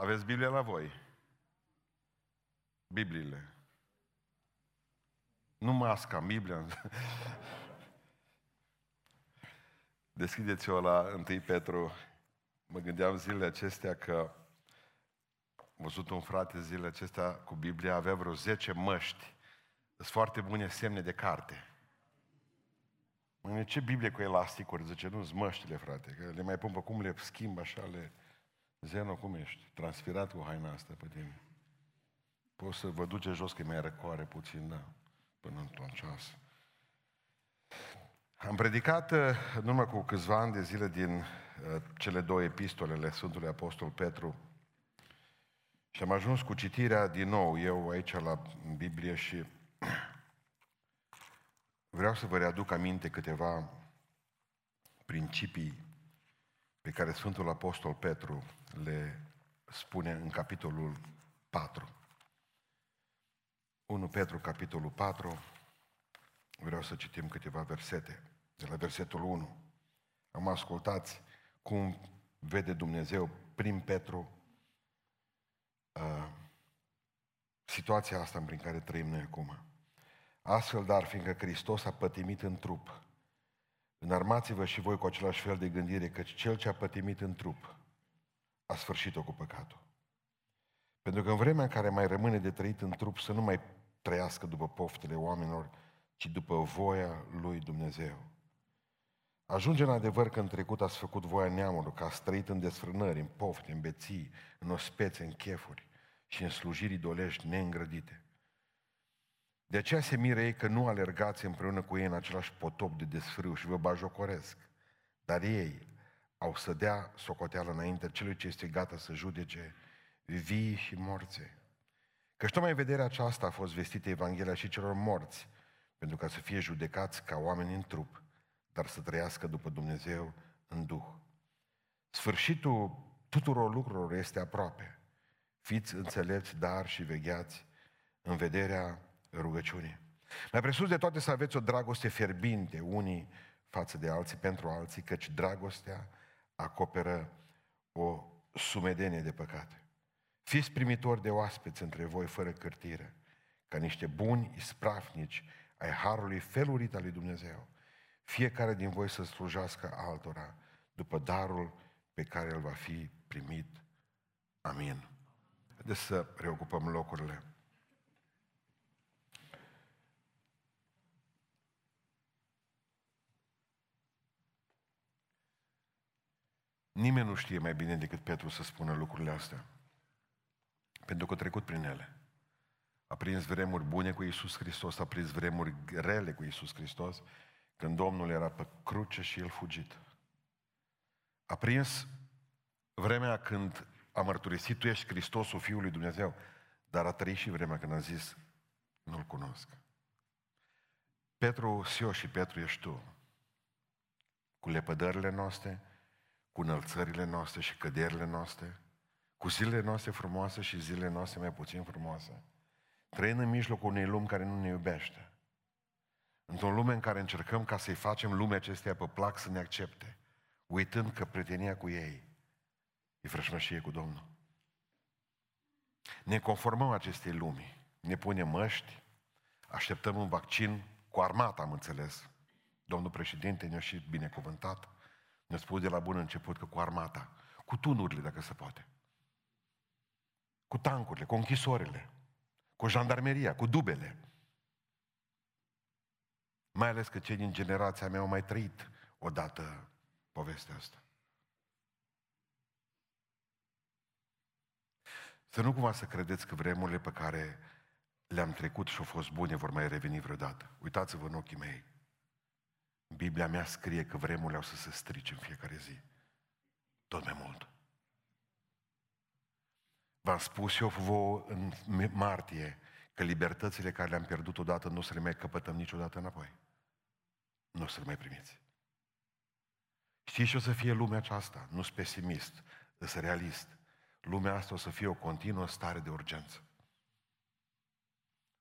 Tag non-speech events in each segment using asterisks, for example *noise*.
Aveți Biblia la voi? Bibliile. Nu masca, Biblia. *laughs* Deschideți-o la 1 Petru. Mă gândeam zilele acestea că am văzut un frate zilele acestea cu Biblia, avea vreo 10 măști. Sunt foarte bune semne de carte. Mă ce Biblie cu elasticuri? Zice, nu, măștile, frate, că le mai pun pe cum le schimb așa, le... Zeno, cum ești? Transpirat cu haina asta pe tine. Poți să vă duce jos, că mai răcoare puțin, da, până în ceas. Am predicat uh, în urmă cu câțiva ani de zile din uh, cele două epistolele Sfântului Apostol Petru și am ajuns cu citirea din nou, eu aici la Biblie și *clears throat* vreau să vă readuc aminte câteva principii pe care Sfântul Apostol Petru le spune în capitolul 4. 1 Petru, capitolul 4, vreau să citim câteva versete, de la versetul 1. Am ascultat cum vede Dumnezeu prin Petru uh, situația asta prin care trăim noi acum. Astfel, dar, fiindcă Hristos a pătimit în trup, înarmați-vă și voi cu același fel de gândire, căci cel ce a pătimit în trup a sfârșit-o cu păcatul. Pentru că în vremea în care mai rămâne de trăit în trup să nu mai trăiască după poftele oamenilor, ci după voia lui Dumnezeu. Ajunge în adevăr că în trecut ați făcut voia neamului, că ați trăit în desfrânări, în pofte, în beții, în ospețe, în chefuri și în slujiri dolești neîngrădite. De aceea se miră ei că nu alergați împreună cu ei în același potop de desfrâu și vă bajocoresc. Dar ei au să dea socoteală înainte celui ce este gata să judece vii și morți. Că tocmai în vederea aceasta a fost vestită Evanghelia și celor morți, pentru ca să fie judecați ca oameni în trup, dar să trăiască după Dumnezeu în Duh. Sfârșitul tuturor lucrurilor este aproape. Fiți înțelepți, dar și vegheați în vederea rugăciunii. Mai presus de toate să aveți o dragoste fierbinte unii față de alții, pentru alții, căci dragostea acoperă o sumedenie de păcate. Fiți primitori de oaspeți între voi fără cârtire, ca niște buni isprafnici ai harului felurit al lui Dumnezeu. Fiecare din voi să slujească altora după darul pe care îl va fi primit. Amin. Haideți să reocupăm locurile. Nimeni nu știe mai bine decât Petru să spună lucrurile astea. Pentru că a trecut prin ele. A prins vremuri bune cu Iisus Hristos, a prins vremuri rele cu Iisus Hristos, când Domnul era pe cruce și el fugit. A prins vremea când a mărturisit, tu ești Hristosul Fiului Dumnezeu, dar a trăit și vremea când a zis, nu-L cunosc. Petru, Sio și Petru ești tu. Cu lepădările noastre, cu înălțările noastre și căderile noastre, cu zilele noastre frumoase și zilele noastre mai puțin frumoase, trăind în mijlocul unei lumi care nu ne iubește, într-o lume în care încercăm ca să-i facem lumea acesteia pe plac să ne accepte, uitând că prietenia cu ei e frășmășie cu Domnul. Ne conformăm acestei lumi, ne punem măști, așteptăm un vaccin cu armata, am înțeles. Domnul președinte ne-a și binecuvântat. Ne-a spus de la bun început că cu armata, cu tunurile, dacă se poate. Cu tancurile, cu închisorile, cu jandarmeria, cu dubele. Mai ales că cei din generația mea au mai trăit odată povestea asta. Să nu cumva să credeți că vremurile pe care le-am trecut și au fost bune vor mai reveni vreodată. Uitați-vă în ochii mei. Biblia mea scrie că vremurile au să se strice în fiecare zi. Tot mai mult. V-am spus eu vouă în martie că libertățile care le-am pierdut odată nu o să le mai căpătăm niciodată înapoi. Nu o să le mai primiți. Știți ce o să fie lumea aceasta? Nu sunt pesimist, sunt realist. Lumea asta o să fie o continuă stare de urgență.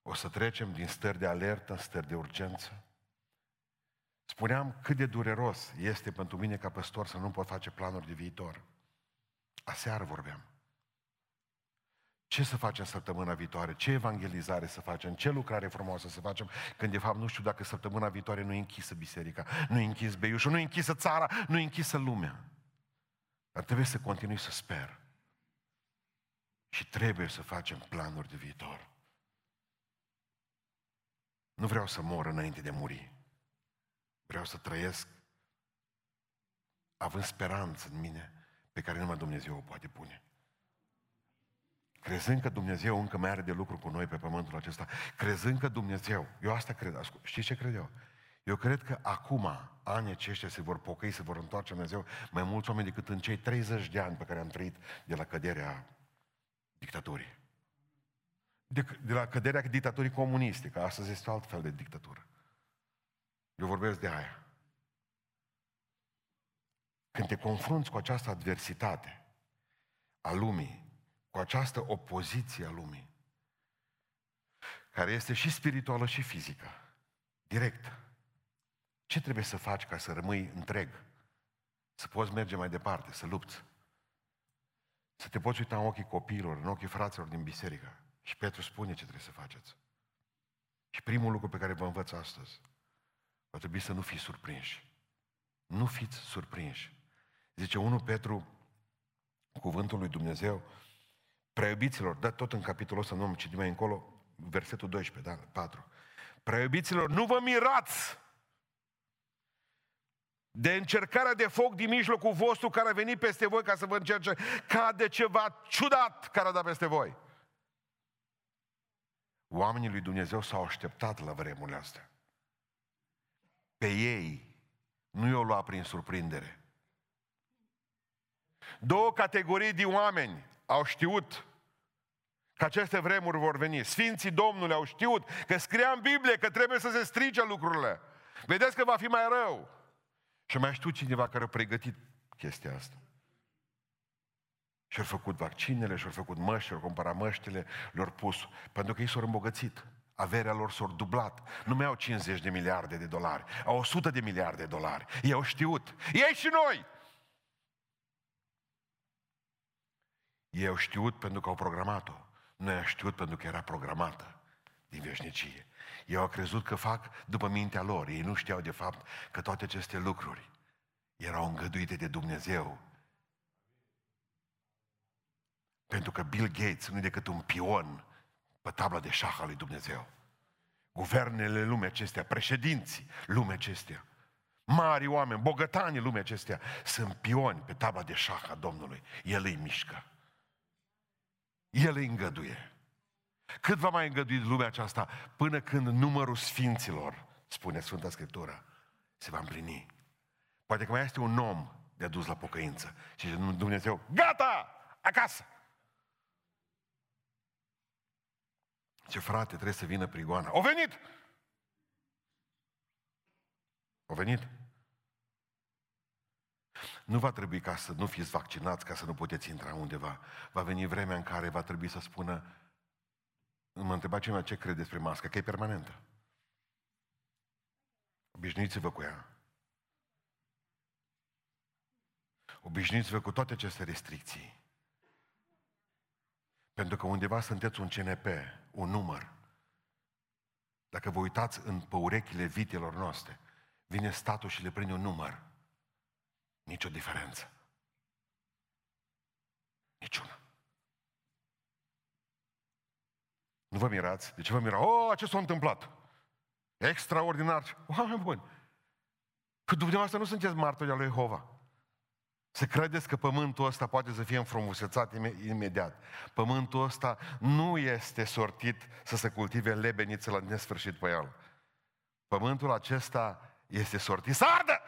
O să trecem din stări de alertă în stări de urgență. Spuneam cât de dureros este pentru mine ca păstor să nu pot face planuri de viitor. Aseară vorbeam. ce să facem săptămâna viitoare, ce evangelizare să facem, ce lucrare frumoasă să facem, când de fapt nu știu dacă săptămâna viitoare nu e închisă biserica, nu e închis beiușul, nu e închisă țara, nu e închisă lumea. Dar trebuie să continui să sper. Și trebuie să facem planuri de viitor. Nu vreau să mor înainte de a muri. Vreau să trăiesc având speranță în mine pe care numai Dumnezeu o poate pune. Crezând că Dumnezeu încă mai are de lucru cu noi pe pământul acesta, crezând că Dumnezeu, eu asta cred, știți ce cred eu? Eu cred că acum, anii aceștia se vor pocăi, se vor întoarce Dumnezeu mai mulți oameni decât în cei 30 de ani pe care am trăit de la căderea dictaturii. De, de la căderea dictaturii comuniste, că astăzi este alt fel de dictatură. Eu vorbesc de aia. Când te confrunți cu această adversitate a lumii, cu această opoziție a lumii, care este și spirituală și fizică, direct, ce trebuie să faci ca să rămâi întreg? Să poți merge mai departe, să lupți. Să te poți uita în ochii copiilor, în ochii fraților din biserică. Și Petru spune ce trebuie să faceți. Și primul lucru pe care vă învăț astăzi, va trebui să nu fiți surprinși. Nu fiți surprinși. Zice 1 Petru, cuvântul lui Dumnezeu, preiubiților, dă tot în capitolul ăsta, nu am citit mai încolo, versetul 12, da, 4. Preiubiților, nu vă mirați de încercarea de foc din mijlocul vostru care a venit peste voi ca să vă încerce ca de ceva ciudat care a dat peste voi. Oamenii lui Dumnezeu s-au așteptat la vremurile astea. Pe ei nu i-au luat prin surprindere. Două categorii de oameni au știut că aceste vremuri vor veni. Sfinții Domnului au știut că scria în Biblie că trebuie să se strice lucrurile. Vedeți că va fi mai rău. Și mai știu cineva care a pregătit chestia asta. Și-au făcut vaccinele, și-au făcut măști, și-au cumpărat măștile, le-au pus, pentru că ei s-au îmbogățit. Averea lor s-a dublat. Nu mai au 50 de miliarde de dolari, au 100 de miliarde de dolari. Ei au știut. Ei și noi! Ei au știut pentru că au programat-o. Noi au știut pentru că era programată din veșnicie. Ei au crezut că fac după mintea lor. Ei nu știau de fapt că toate aceste lucruri erau îngăduite de Dumnezeu. Pentru că Bill Gates nu e decât un pion pe tabla de șah al lui Dumnezeu. Guvernele lumea acestea, președinții lumea acestea, mari oameni, bogătanii lumea acestea, sunt pioni pe tabla de șah a Domnului. El îi mișcă. El îi îngăduie. Cât va mai îngădui lumea aceasta până când numărul sfinților, spune Sfânta Scriptură, se va împlini. Poate că mai este un om de adus la pocăință. Și Dumnezeu, gata, acasă. Ce frate, trebuie să vină prigoana. O venit! O venit? Nu va trebui ca să nu fiți vaccinați, ca să nu puteți intra undeva. Va veni vremea în care va trebui să spună, mă întreba cineva ce crede despre mască, că e permanentă. Obișnuiți-vă cu ea. Obișnuiți-vă cu toate aceste restricții. Pentru că undeva sunteți un CNP, un număr. Dacă vă uitați în, pe urechile vitelor noastre, vine statul și le prinde un număr. Nici o diferență. Niciuna. Nu vă mirați? De ce vă mirați? Oh, ce s-a întâmplat? Extraordinar. Oameni buni. Că dumneavoastră nu sunteți martori al lui Jehova. Să credeți că pământul ăsta poate să fie înfrumusețat imediat. Pământul ăsta nu este sortit să se cultive lebeniță la nesfârșit pe el. Pământul acesta este sortit să ardă!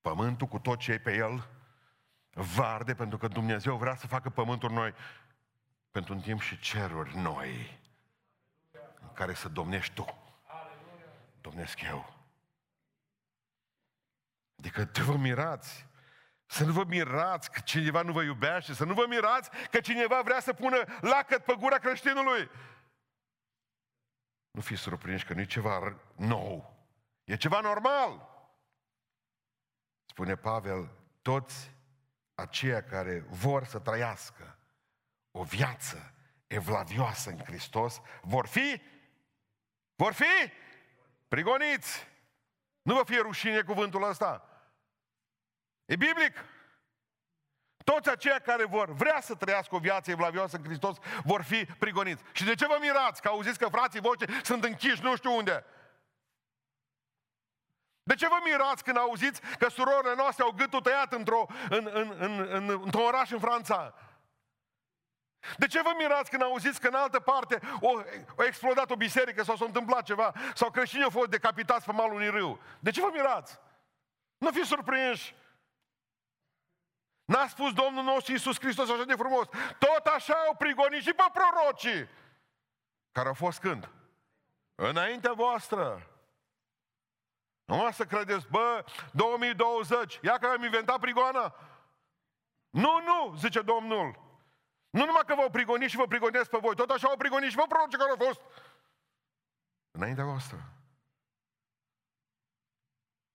Pământul cu tot ce e pe el va arde pentru că Dumnezeu vrea să facă pământul noi pentru un timp și ceruri noi în care să domnești tu. Domnesc eu. Adică te vă mirați. Să nu vă mirați că cineva nu vă iubește, să nu vă mirați că cineva vrea să pună lacăt pe gura creștinului. Nu fiți surprinși că nu e ceva nou. E ceva normal. Spune Pavel, toți aceia care vor să trăiască o viață evlavioasă în Hristos, vor fi, vor fi prigoniți. Nu vă fie rușine cuvântul ăsta. E biblic. Toți aceia care vor vrea să trăiască o viață evlavioasă în Hristos vor fi prigoniți. Și de ce vă mirați că auziți că frații voștri sunt închiși nu știu unde? De ce vă mirați când auziți că surorile noastre au gâtul tăiat într-o, în, în, în, în, într-un oraș în Franța? De ce vă mirați când auziți că în altă parte o, a explodat o biserică sau s-a întâmplat ceva sau creștinii au fost decapitați pe malul unui râu? De ce vă mirați? Nu fiți surprinși! N-a spus Domnul nostru Iisus Hristos așa de frumos. Tot așa au prigonit și pe prorocii. Care au fost când? Înaintea voastră. Nu să credeți, bă, 2020, ia că am inventat prigoana. Nu, nu, zice Domnul. Nu numai că v-au prigonit și vă prigonesc pe voi, tot așa au prigonit și vă prorocii care au fost. Înaintea voastră.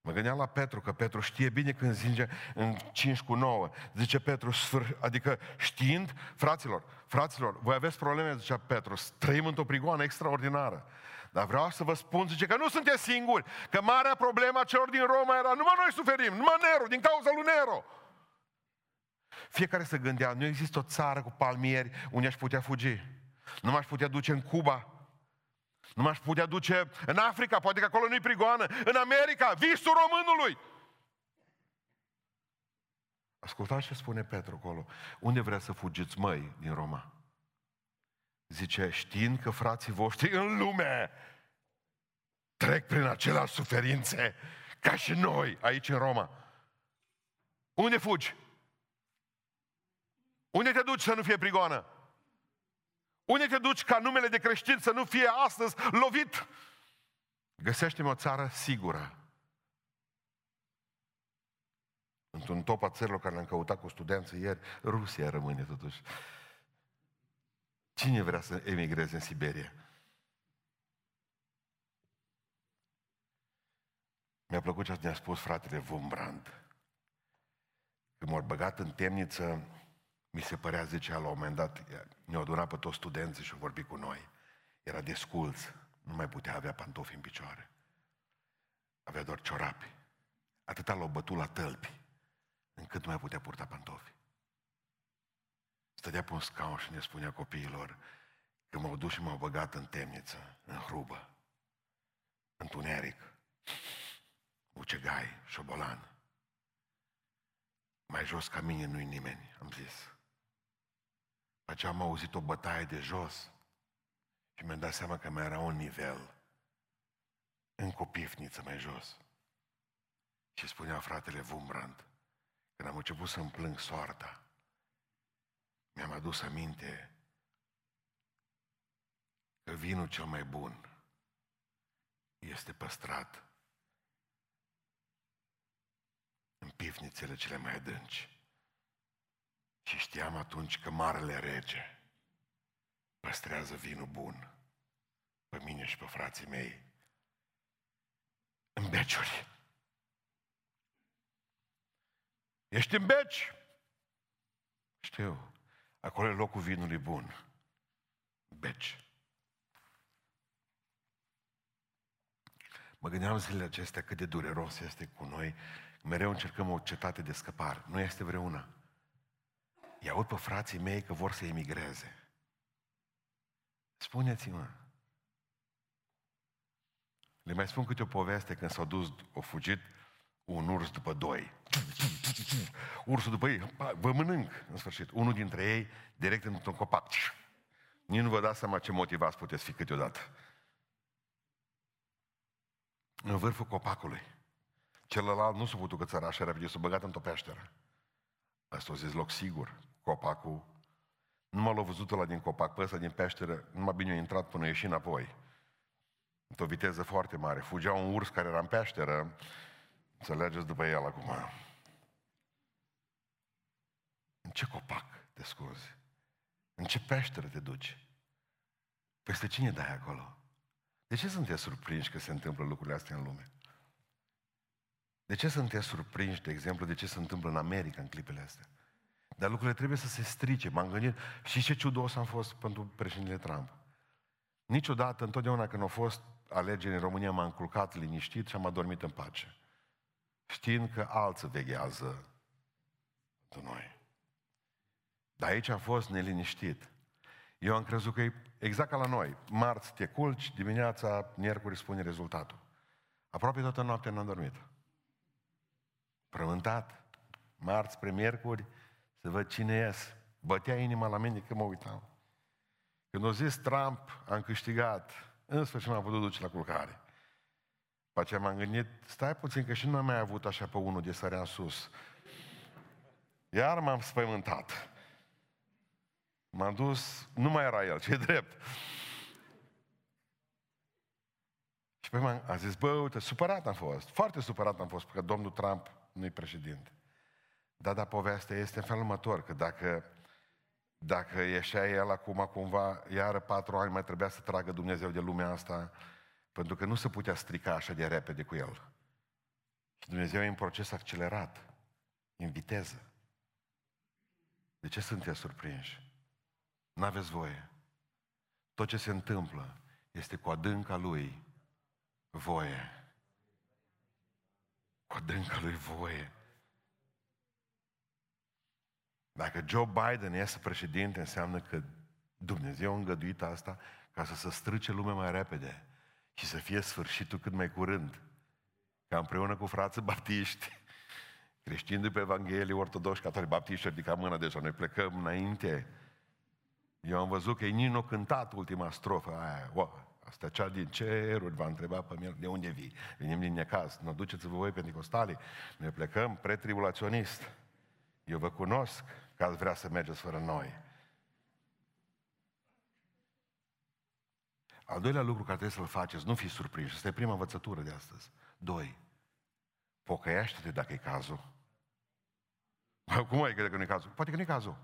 Mă gândeam la Petru, că Petru știe bine când zinge în 5 cu 9. Zice Petru, sfâr, adică știind, fraților, fraților, voi aveți probleme, zicea Petru, trăim într-o prigoană extraordinară. Dar vreau să vă spun, zice, că nu sunteți singuri, că marea problemă a celor din Roma era, numai noi suferim, numai Nero, din cauza lui Nero. Fiecare se gândea, nu există o țară cu palmieri unde aș putea fugi. Nu m-aș putea duce în Cuba, nu m-aș putea duce în Africa, poate că acolo nu-i prigoană. În America, visul românului. Ascultați ce spune Petru acolo. Unde vrea să fugiți, măi, din Roma? Zice, știind că frații voștri în lume trec prin aceleași suferințe ca și noi aici în Roma. Unde fugi? Unde te duci să nu fie prigoană? Unde te duci ca numele de creștin să nu fie astăzi lovit? Găsește-mi o țară sigură. Într-un top a țărilor care le-am căutat cu studenții ieri, Rusia rămâne totuși. Cine vrea să emigreze în Siberia? Mi-a plăcut ce ne-a spus fratele Vumbrand. Când m-au băgat în temniță, mi se părea, zicea la un moment dat, ne-au adunat pe toți studenții și au vorbit cu noi. Era desculț, nu mai putea avea pantofi în picioare. Avea doar ciorapi. Atâta l-au bătut la tălpi, încât nu mai putea purta pantofi. Stătea pe un scaun și ne spunea copiilor că m-au dus și m-au băgat în temniță, în hrubă, întuneric, ucegai, șobolan. Mai jos ca mine nu-i nimeni, am zis. Aceea am auzit o bătaie de jos și mi-am dat seama că mai era un nivel în copifniță mai jos. Și spunea fratele Vumbrand, când am început să-mi plâng soarta, mi-am adus aminte că vinul cel mai bun este păstrat în pivnițele cele mai adânci. Și știam atunci că Marele Rege păstrează vinul bun pe mine și pe frații mei în beciuri. Ești în beci? Știu. Acolo e locul vinului bun. Beci. Mă gândeam zilele acestea cât de dureros este cu noi. Mereu încercăm o cetate de scăpare. Nu este vreuna. I aud pe frații mei că vor să emigreze. Spuneți-mă. Le mai spun câte o poveste când s-au dus, au fugit un urs după doi. Ursul după ei, vă mănânc, în sfârșit. Unul dintre ei, direct într-un copac. Nici nu vă dați seama ce motivați puteți fi câteodată. În vârful copacului. Celălalt nu s-a putut cățăra așa repede, s-a băgat într-o peșteră. Asta o zis loc sigur. Copacul. Nu l-a văzut la din copac, pe ăsta din peșteră, numai bine a intrat până a ieșit înapoi. Într-o viteză foarte mare. Fugea un urs care era în peșteră, înțelegeți după el acum. În ce copac te scuzi? În ce peșteră te duci? Peste cine dai acolo? De ce sunteți surprinși că se întâmplă lucrurile astea în lume? De ce sunteți surprinși, de exemplu, de ce se întâmplă în America în clipele astea? Dar lucrurile trebuie să se strice. M-am gândit, și ce ciudos am fost pentru președintele Trump. Niciodată, întotdeauna când au fost alegeri în România, m-am culcat liniștit și am adormit în pace. Știind că alții veghează pentru noi. Dar aici am fost neliniștit. Eu am crezut că e exact ca la noi. Marți te culci, dimineața, miercuri spune rezultatul. Aproape toată noaptea n-am dormit. Prământat, marți spre miercuri, să văd cine ies. Bătea inima la mine când mă uitam. Când o zis Trump, am câștigat, în sfârșit m-am putut duce la culcare. După aceea m-am gândit, stai puțin că și nu am mai avut așa pe unul de sărea în sus. Iar m-am spăimântat. M-am dus, nu mai era el, ce drept. Și pe m-am a zis, bă, uite, supărat am fost, foarte supărat am fost, că domnul Trump nu-i președinte. Dar, da, povestea este în felul următor, că dacă, dacă ieșea el acum cumva, iară patru ani mai trebuia să tragă Dumnezeu de lumea asta, pentru că nu se putea strica așa de repede cu el. Și Dumnezeu e în proces accelerat, în viteză. De ce sunteți surprinși? N-aveți voie. Tot ce se întâmplă este cu adânca lui voie. Cu adânca lui voie. Dacă Joe Biden este președinte, înseamnă că Dumnezeu a îngăduit asta ca să se strâce lumea mai repede și să fie sfârșitul cât mai curând. Ca împreună cu frații baptiști, *laughs* creștini după Evanghelie, ortodoxi, catolici, baptiști, ridica mâna deja, noi plecăm înainte. Eu am văzut că e Nino cântat ultima strofă aia. Wow, asta cea din ceruri va întreba pe mine, de unde vii? Venim din necaz, nu duceți-vă voi pentecostali, noi plecăm pretribulaționist. Eu vă cunosc că ați vrea să mergeți fără noi. Al doilea lucru care trebuie să-l faceți, nu fi surprins. Asta e prima învățătură de astăzi. Doi, pocăiește-te dacă e cazul. Cum e că nu e cazul? Poate că nu e cazul.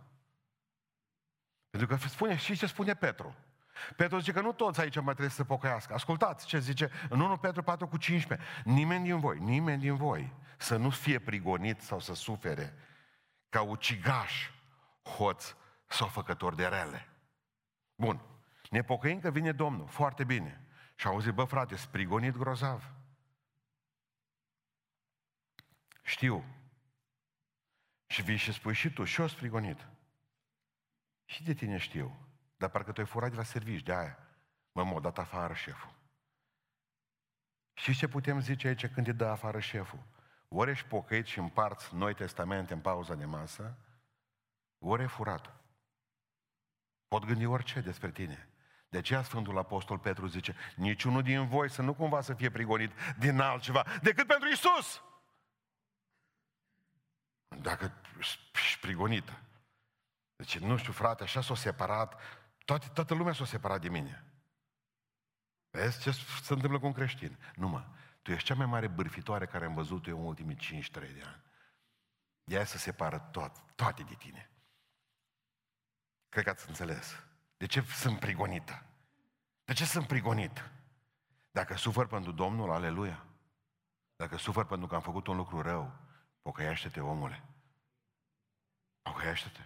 Pentru că spune, și ce spune Petru? Petru zice că nu toți aici mai trebuie să se pocăiască. Ascultați ce zice în 1 Petru 4 cu 15. Nimeni din voi, nimeni din voi să nu fie prigonit sau să sufere ca ucigaș, hoț sau făcător de rele. Bun. Ne pocăim că vine Domnul. Foarte bine. Și auzi, bă frate, sprigonit grozav. Știu. Și vii și spui și tu, și eu sprigonit. Și de tine știu. Dar parcă tu ai furat de la servici, de aia. Mă, m-a dat afară șeful. Și ce putem zice aici când te dă afară șeful? Ori ești pocăit și împarți Noi Testamente în pauza de masă, ori e furat. Pot gândi orice despre tine. De aceea Sfântul Apostol Petru zice, niciunul din voi să nu cumva să fie prigonit din altceva decât pentru Isus. Dacă ești prigonită. Deci, nu știu, frate, așa s-a separat, toate, toată lumea s-a separat de mine. Vezi ce se întâmplă cu un creștin? Nu mă, tu ești cea mai mare bârfitoare care am văzut eu în ultimii 53 de ani. De aia să separă tot, toate de tine. Cred că ați înțeles. De ce sunt prigonită? De ce sunt prigonit? Dacă sufăr pentru Domnul, aleluia. Dacă sufăr pentru că am făcut un lucru rău, pocăiește-te, omule. Pocăiește-te.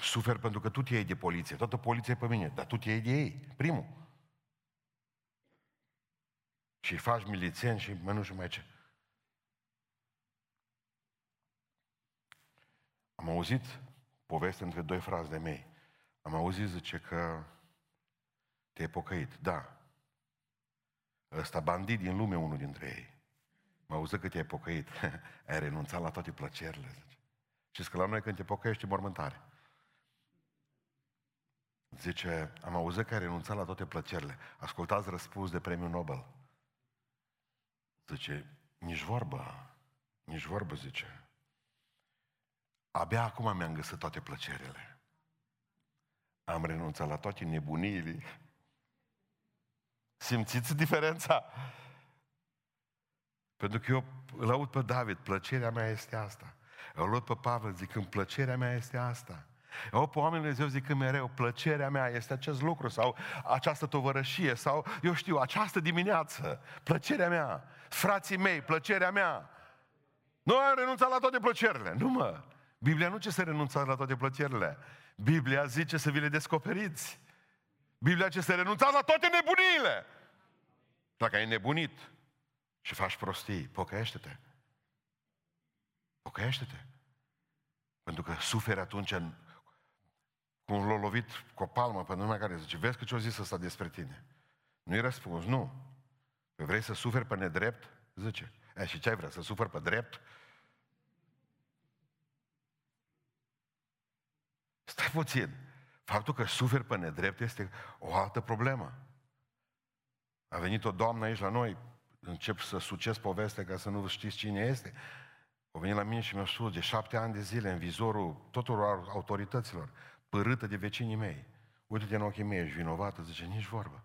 Sufer pentru că tu te iei de poliție. Toată poliția e pe mine, dar tu te iei de ei. Primul. Și faci milițien și mă nu știu mai ce. Am auzit poveste între doi frați de mei. Am auzit, zice, că te-ai pocăit. Da. Ăsta bandit din lume, unul dintre ei. Mă auzit că te-ai pocăit. *laughs* ai renunțat la toate plăcerile, zice. Și că la noi când te pocăiești, mormântare. Zice, am auzit că ai renunțat la toate plăcerile. Ascultați răspuns de premiul Nobel. Zice, nici vorbă, nici vorbă, zice. Abia acum mi-am găsit toate plăcerile. Am renunțat la toate nebuniile. Simțiți diferența? Pentru că eu îl aud pe David, plăcerea mea este asta. Îl aud pe Pavel zicând, plăcerea mea este asta. Eu pe oamenii Dumnezeu zic mereu, plăcerea mea este acest lucru sau această tovărășie sau, eu știu, această dimineață, plăcerea mea, frații mei, plăcerea mea. Nu am renunțat la toate plăcerile. Nu mă. Biblia nu ce să renunțați la toate plăcerile. Biblia zice să vi le descoperiți. Biblia ce să renunțați la toate nebuniile. Dacă ai nebunit și faci prostii, pocăiește-te. Pocăiește-te. Pentru că suferi atunci în, cum l-a lovit cu o palmă pe numai care zice, vezi că ce-o zis ăsta despre tine? Nu-i răspuns, nu. Că vrei să suferi pe nedrept? Zice. E, și ce ai vrea, să suferi pe drept? Stai puțin. Faptul că suferi pe nedrept este o altă problemă. A venit o doamnă aici la noi, încep să sucesc povestea ca să nu știți cine este. A venit la mine și mi-a spus de șapte ani de zile în vizorul tuturor autorităților, părâtă de vecinii mei. Uite-te în ochii mei, ești vinovată? Zice, nici vorbă.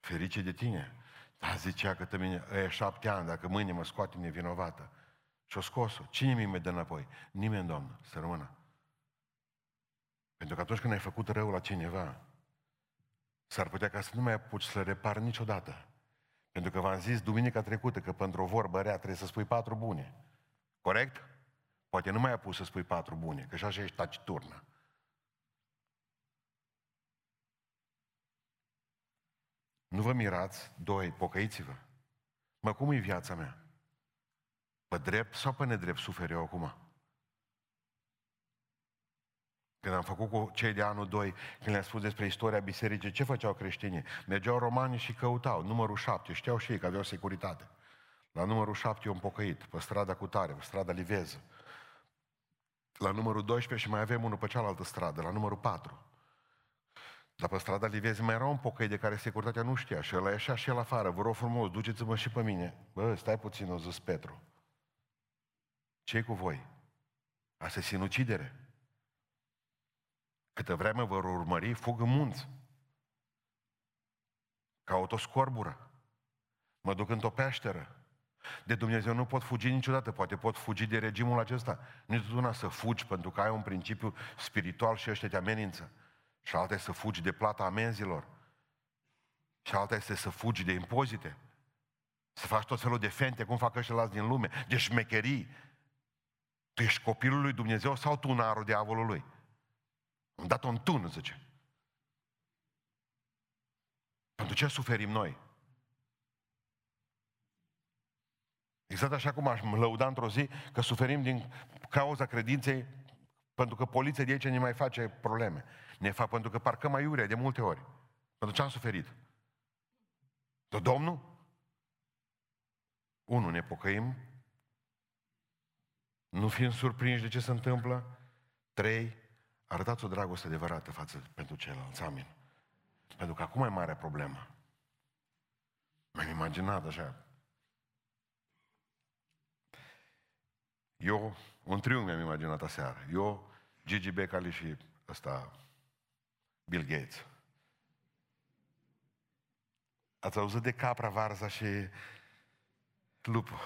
Ferice de tine. Da, zicea că te mine, e șapte ani, dacă mâine mă scoate nevinovată. Și-o scos-o. Cine mi-i dă înapoi? Nimeni, Doamnă, să rămână. Pentru că atunci când ai făcut rău la cineva, s-ar putea ca să nu mai apuci să repar niciodată. Pentru că v-am zis duminica trecută că pentru o vorbă rea trebuie să spui patru bune. Corect? Poate nu mai ai pus să spui patru bune, că și așa ești taciturnă. Nu vă mirați, doi, pocăiți-vă. Mă, cum e viața mea? Pe drept sau pe nedrept sufer eu acum? Când am făcut cu cei de anul 2, când le-am spus despre istoria bisericii, ce făceau creștinii? Mergeau romanii și căutau, numărul 7, știau și ei că aveau securitate. La numărul 7 eu am pocăit, pe strada cu tare, pe strada Liveză. La numărul 12 și mai avem unul pe cealaltă stradă, la numărul 4. Dar pe strada Livezi mai era un pocăi de care securitatea nu știa și ăla ieșea și el afară. Vă rog frumos, duceți-mă și pe mine. Bă, stai puțin, o zis Petru. ce cu voi? Asta e sinucidere. Câtă vreme vă urmări, fug în munți. Ca o scorbură. Mă duc într-o peșteră. De Dumnezeu nu pot fugi niciodată, poate pot fugi de regimul acesta. Nu una să fugi pentru că ai un principiu spiritual și ăștia te amenință. Și alta este să fugi de plata amenzilor. Și alta este să fugi de impozite. Să faci tot felul de fente, cum fac ăștia din lume, de șmecherii. Tu ești copilul lui Dumnezeu sau tu narul diavolului? Am dat un tun, zice. Pentru ce suferim noi? Exact așa cum aș lăuda într-o zi că suferim din cauza credinței pentru că poliția de aici ne mai face probleme. Ne fac pentru că parcăm aiurea de multe ori. Pentru ce am suferit? De Domnul? Unu, ne pocăim. Nu fim surprinși de ce se întâmplă. Trei, arătați o dragoste adevărată față pentru ceilalți. Amin. Pentru că acum e mare problemă. M-am imaginat așa. Eu, un triunghi mi-am imaginat aseară. Eu, Gigi Becali și ăsta, Bill Gates. Ați auzit de capra, varza și lupul.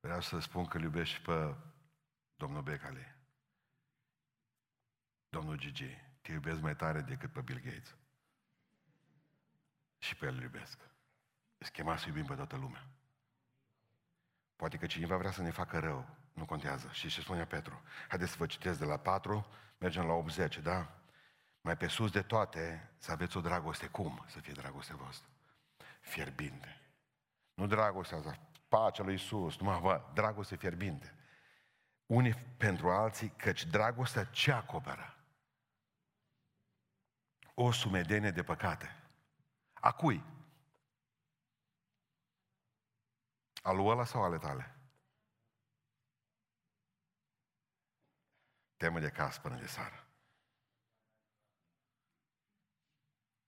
Vreau să spun că îl iubești pe domnul Becali. Domnul Gigi, te iubesc mai tare decât pe Bill Gates. Și pe el îl iubesc. Îți chema să iubim pe toată lumea. Poate că cineva vrea să ne facă rău. Nu contează. Și ce spunea Petru? Haideți să vă citesc de la 4, mergem la 80, da? Mai pe sus de toate, să aveți o dragoste. Cum să fie dragostea voastră? Fierbinte. Nu dragostea asta, pacea lui Iisus, numai vă, dragoste fierbinte. Unii pentru alții, căci dragostea ce acoperă? O sumedenie de păcate. A cui? A lui ăla sau ale tale? Temă de caz până de sară.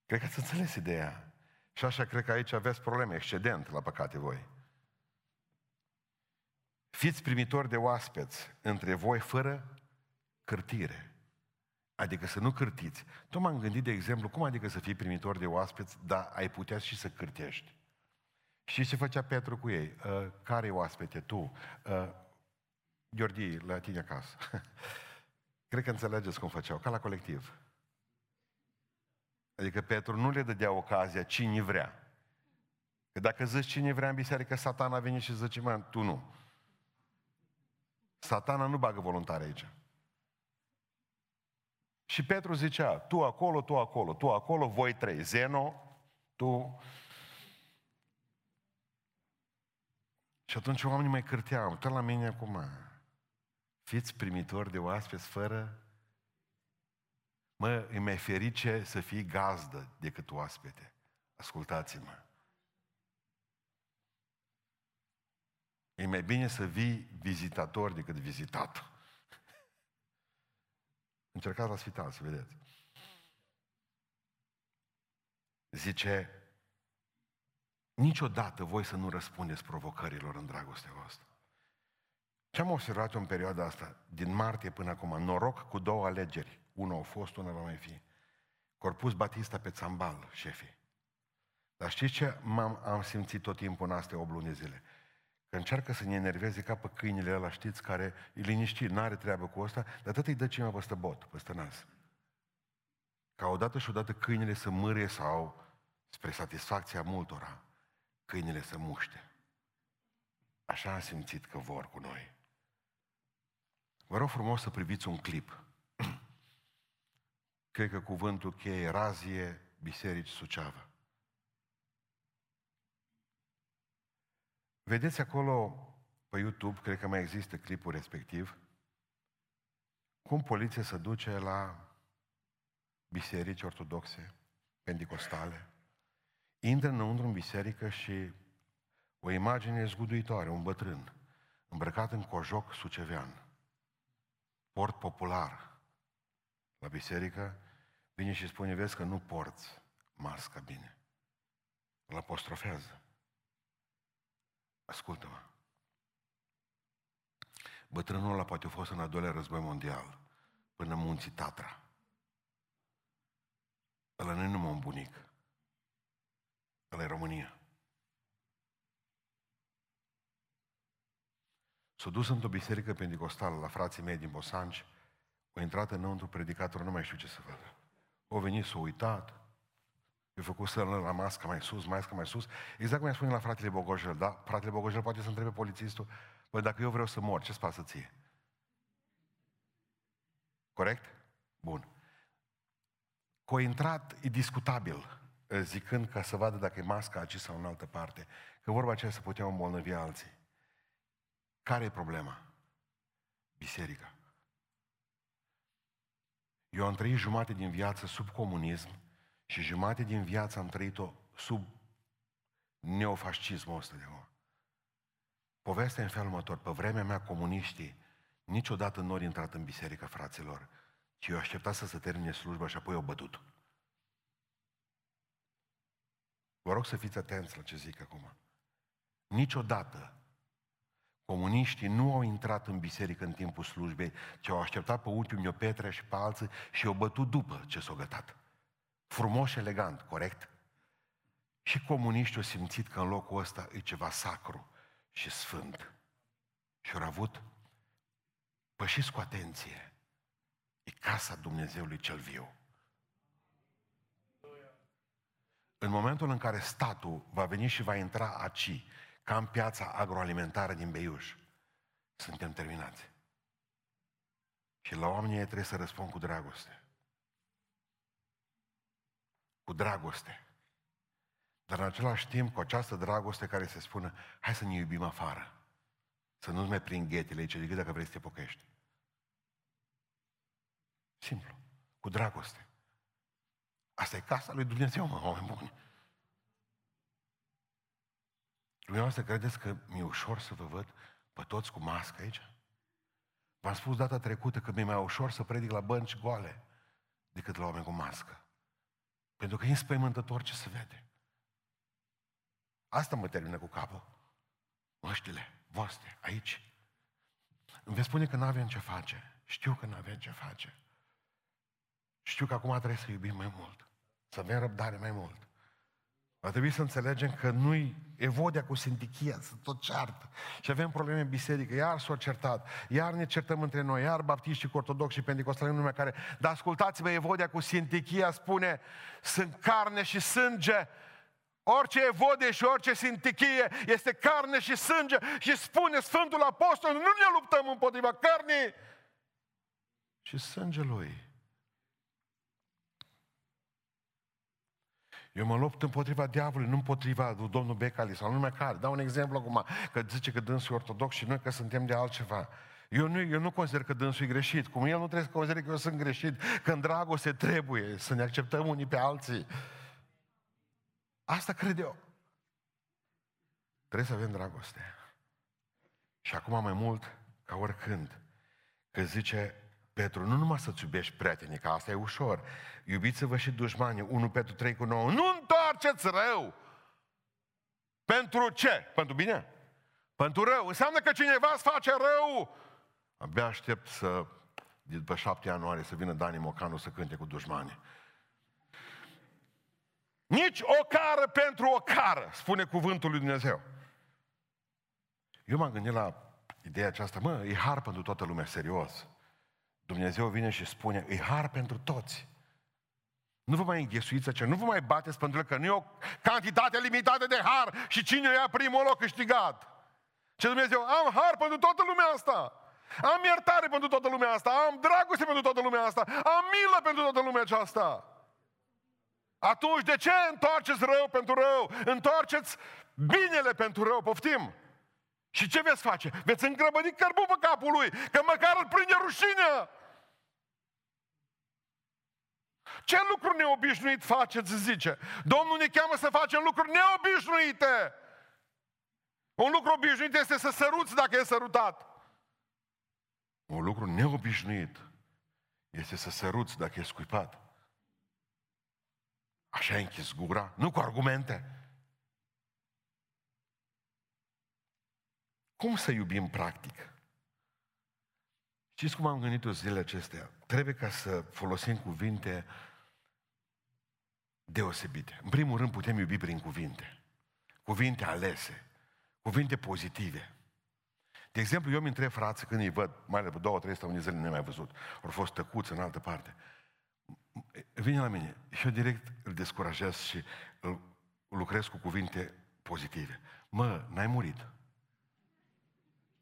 Cred că ați înțeles ideea. Și așa cred că aici aveți probleme, excedent la păcate voi. Fiți primitori de oaspeți între voi fără cârtire. Adică să nu cârtiți. Tot m-am gândit, de exemplu, cum adică să fii primitor de oaspeți, dar ai putea și să cârtești. Și ce făcea Petru cu ei? Uh, care oaspete? Tu? Uh, Gheorghe, la tine acasă. *laughs* Cred că înțelegeți cum făceau, ca la colectiv. Adică Petru nu le dădea ocazia cine vrea. Că dacă zici cine vrea în biserică, satana vine și zice, mă, tu nu. Satana nu bagă voluntari aici. Și Petru zicea, tu acolo, tu acolo, tu acolo, voi trei. Zeno, tu... Și atunci oamenii mai cârteau, tot la mine acum. Fiți primitori de oaspeți fără... Mă, e mai ferice să fii gazdă decât oaspete. Ascultați-mă. E mai bine să vii vizitator decât vizitat. Încercați la spital să vedeți. Zice, niciodată voi să nu răspundeți provocărilor în dragostea voastră. Ce am observat în perioada asta, din martie până acum, noroc cu două alegeri. Una a fost, una va mai fi. Corpus Batista pe țambal, șefii. Dar știți ce am am simțit tot timpul în astea 8 luni zile? Că încearcă să ne enerveze ca pe câinile ăla, știți, care e liniștit, n-are treabă cu asta, dar tot îi dă cineva peste bot, peste nas. Ca odată și odată câinile să mârie sau, spre satisfacția multora, câinile să muște. Așa am simțit că vor cu noi. Vă rog frumos să priviți un clip. *clears throat* Cred că cuvântul cheie razie Biserici Suceava. Vedeți acolo pe YouTube, cred că mai există clipul respectiv, cum poliția se duce la biserici ortodoxe, pentecostale, intră înăuntru în biserică și o imagine zguduitoare, un bătrân, îmbrăcat în cojoc sucevean, port popular la biserică, vine și spune, vezi că nu porți masca bine. Îl apostrofează. Ascultă-mă. Bătrânul ăla poate a fost în al doilea război mondial, până în munții Tatra. Ăla nu e numai un bunic. Ăla e România. S-a dus într-o biserică pentecostală la frații mei din Bosanci, a intrat înăuntru predicatorul, nu mai știu ce să vadă. O venit, s-a uitat, eu făcut să la mască mai sus, mască mai sus. Exact cum i-a spune la fratele Bogojel, da? Fratele Bogojel poate să întrebe polițistul, băi, dacă eu vreau să mor, ce-ți pasă ție? Corect? Bun. Că a intrat, e discutabil, zicând ca să vadă dacă e masca aici sau în altă parte, că vorba aceea să puteau îmbolnăvi alții. Care e problema? Biserica. Eu am trăit jumate din viață sub comunism, și jumate din viață am trăit-o sub neofascismul ăsta de acum. Povestea în felul următor. Pe vremea mea, comuniștii niciodată nu au intrat în biserică, fraților, ci eu așteptat să se termine slujba și apoi au bătut. Vă rog să fiți atenți la ce zic acum. Niciodată comuniștii nu au intrat în biserică în timpul slujbei, ci au așteptat pe ultimul Petre și pe alții și au bătut după ce s-au gătat. Frumos și elegant, corect? Și comuniștii au simțit că în locul ăsta e ceva sacru și sfânt. Și au avut, pășiți cu atenție, e casa Dumnezeului cel viu. În momentul în care statul va veni și va intra aici, ca în piața agroalimentară din Beiuș, suntem terminați. Și la oamenii trebuie să răspund cu dragoste cu dragoste. Dar în același timp, cu această dragoste care se spune, hai să ne iubim afară. Să nu-ți mai prind ghetele aici, decât dacă vrei să te pocăiești. Simplu. Cu dragoste. Asta e casa lui Dumnezeu, mă, oameni buni. Dumneavoastră credeți că mi-e ușor să vă văd pe toți cu mască aici? V-am spus data trecută că mi-e mai ușor să predic la bănci goale decât la oameni cu mască. Pentru că e înspăimântător ce se vede. Asta mă termină cu capul. Măștile voastre, aici. Îmi veți spune că nu avem ce face. Știu că nu avem ce face. Știu că acum trebuie să iubim mai mult. Să avem răbdare mai mult. Va trebui să înțelegem că nu-i evodia cu sintichia, să tot ceartă. Și avem probleme în biserică, iar s-au certat, iar ne certăm între noi, iar baptiști, ortodoxi și pentecostali în lumea care... Dar ascultați-vă, evodia cu sintichia spune, sunt carne și sânge, Orice evode și orice sintichie este carne și sânge și spune Sfântul Apostol, nu ne luptăm împotriva cărnii și sângelui. Eu mă lupt împotriva diavolului, nu împotriva lui domnul Becali sau numai care. Dau un exemplu acum, că zice că dânsul e ortodox și noi că suntem de altceva. Eu nu, eu nu consider că dânsul e greșit, cum el nu trebuie să considere că eu sunt greșit, că în dragoste trebuie să ne acceptăm unii pe alții. Asta cred eu. Trebuie să avem dragoste. Și acum mai mult ca oricând, că zice Petru, nu numai să-ți iubești prietenii, că asta e ușor. Iubiți-vă și dușmanii, 1 Petru 3 cu 9. Nu întoarceți rău! Pentru ce? Pentru bine? Pentru rău. Înseamnă că cineva îți face rău. Abia aștept să, după 7 ianuarie, să vină Dani Mocanu să cânte cu dușmanii. Nici o cară pentru o cară, spune cuvântul lui Dumnezeu. Eu m-am gândit la ideea aceasta, mă, e har pentru toată lumea, serios. Dumnezeu vine și spune, e har pentru toți. Nu vă mai înghesuiți aceea, nu vă mai bateți pentru că nu e o cantitate limitată de har și cine ia primul loc câștigat. Ce Dumnezeu, am har pentru toată lumea asta. Am iertare pentru toată lumea asta, am dragoste pentru toată lumea asta, am milă pentru toată lumea aceasta. Atunci de ce întoarceți rău pentru rău? Întoarceți binele pentru rău, poftim. Și ce veți face? Veți îngrăbădi cărbul pe capul lui, că măcar îl prinde rușinea. Ce lucruri neobișnuit faceți, zice? Domnul ne cheamă să facem lucruri neobișnuite. Un lucru obișnuit este să săruți dacă e sărutat. Un lucru neobișnuit este să săruți dacă e scuipat. Așa ai închis gura, nu cu argumente. Cum să iubim practic? Știți cum am gândit-o zilele acestea? Trebuie ca să folosim cuvinte deosebite. În primul rând putem iubi prin cuvinte. Cuvinte alese. Cuvinte pozitive. De exemplu, eu mi întreb frații când îi văd, mai de două, trei săptămâni zile nu mai văzut, au fost tăcuți în altă parte. Vine la mine și eu direct îl descurajez și îl lucrez cu cuvinte pozitive. Mă, n-ai murit.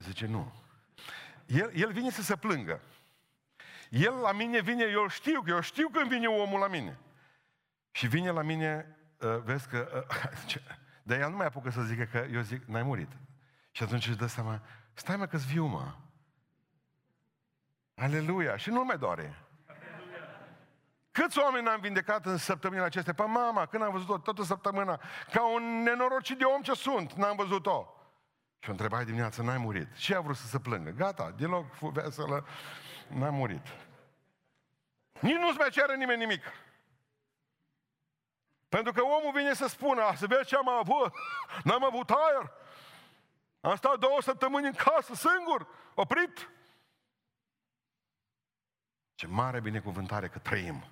Zice, nu. El, el vine să se plângă. El la mine vine, eu știu, că eu știu când vine omul la mine. Și vine la mine, uh, vezi că... Uh, dar el nu mai apucă să zică că eu zic, n-ai murit. Și atunci își dă seama, stai mă că-ți viu, mă. Aleluia! Și nu mai doare. Câți oameni am vindecat în săptămâna acestea? Pe mama, când am văzut-o toată săptămâna, ca un nenorocit de om ce sunt, n-am văzut-o. Și o întrebai dimineața, n-ai murit. Și a vrut să se plângă. Gata, deloc veselă, n-a murit. Nici nu-ți mai cere nimeni nimic. Pentru că omul vine să spună, să vezi ce am avut, n-am avut aer. Am stat două săptămâni în casă, singur, oprit. Ce mare binecuvântare că trăim.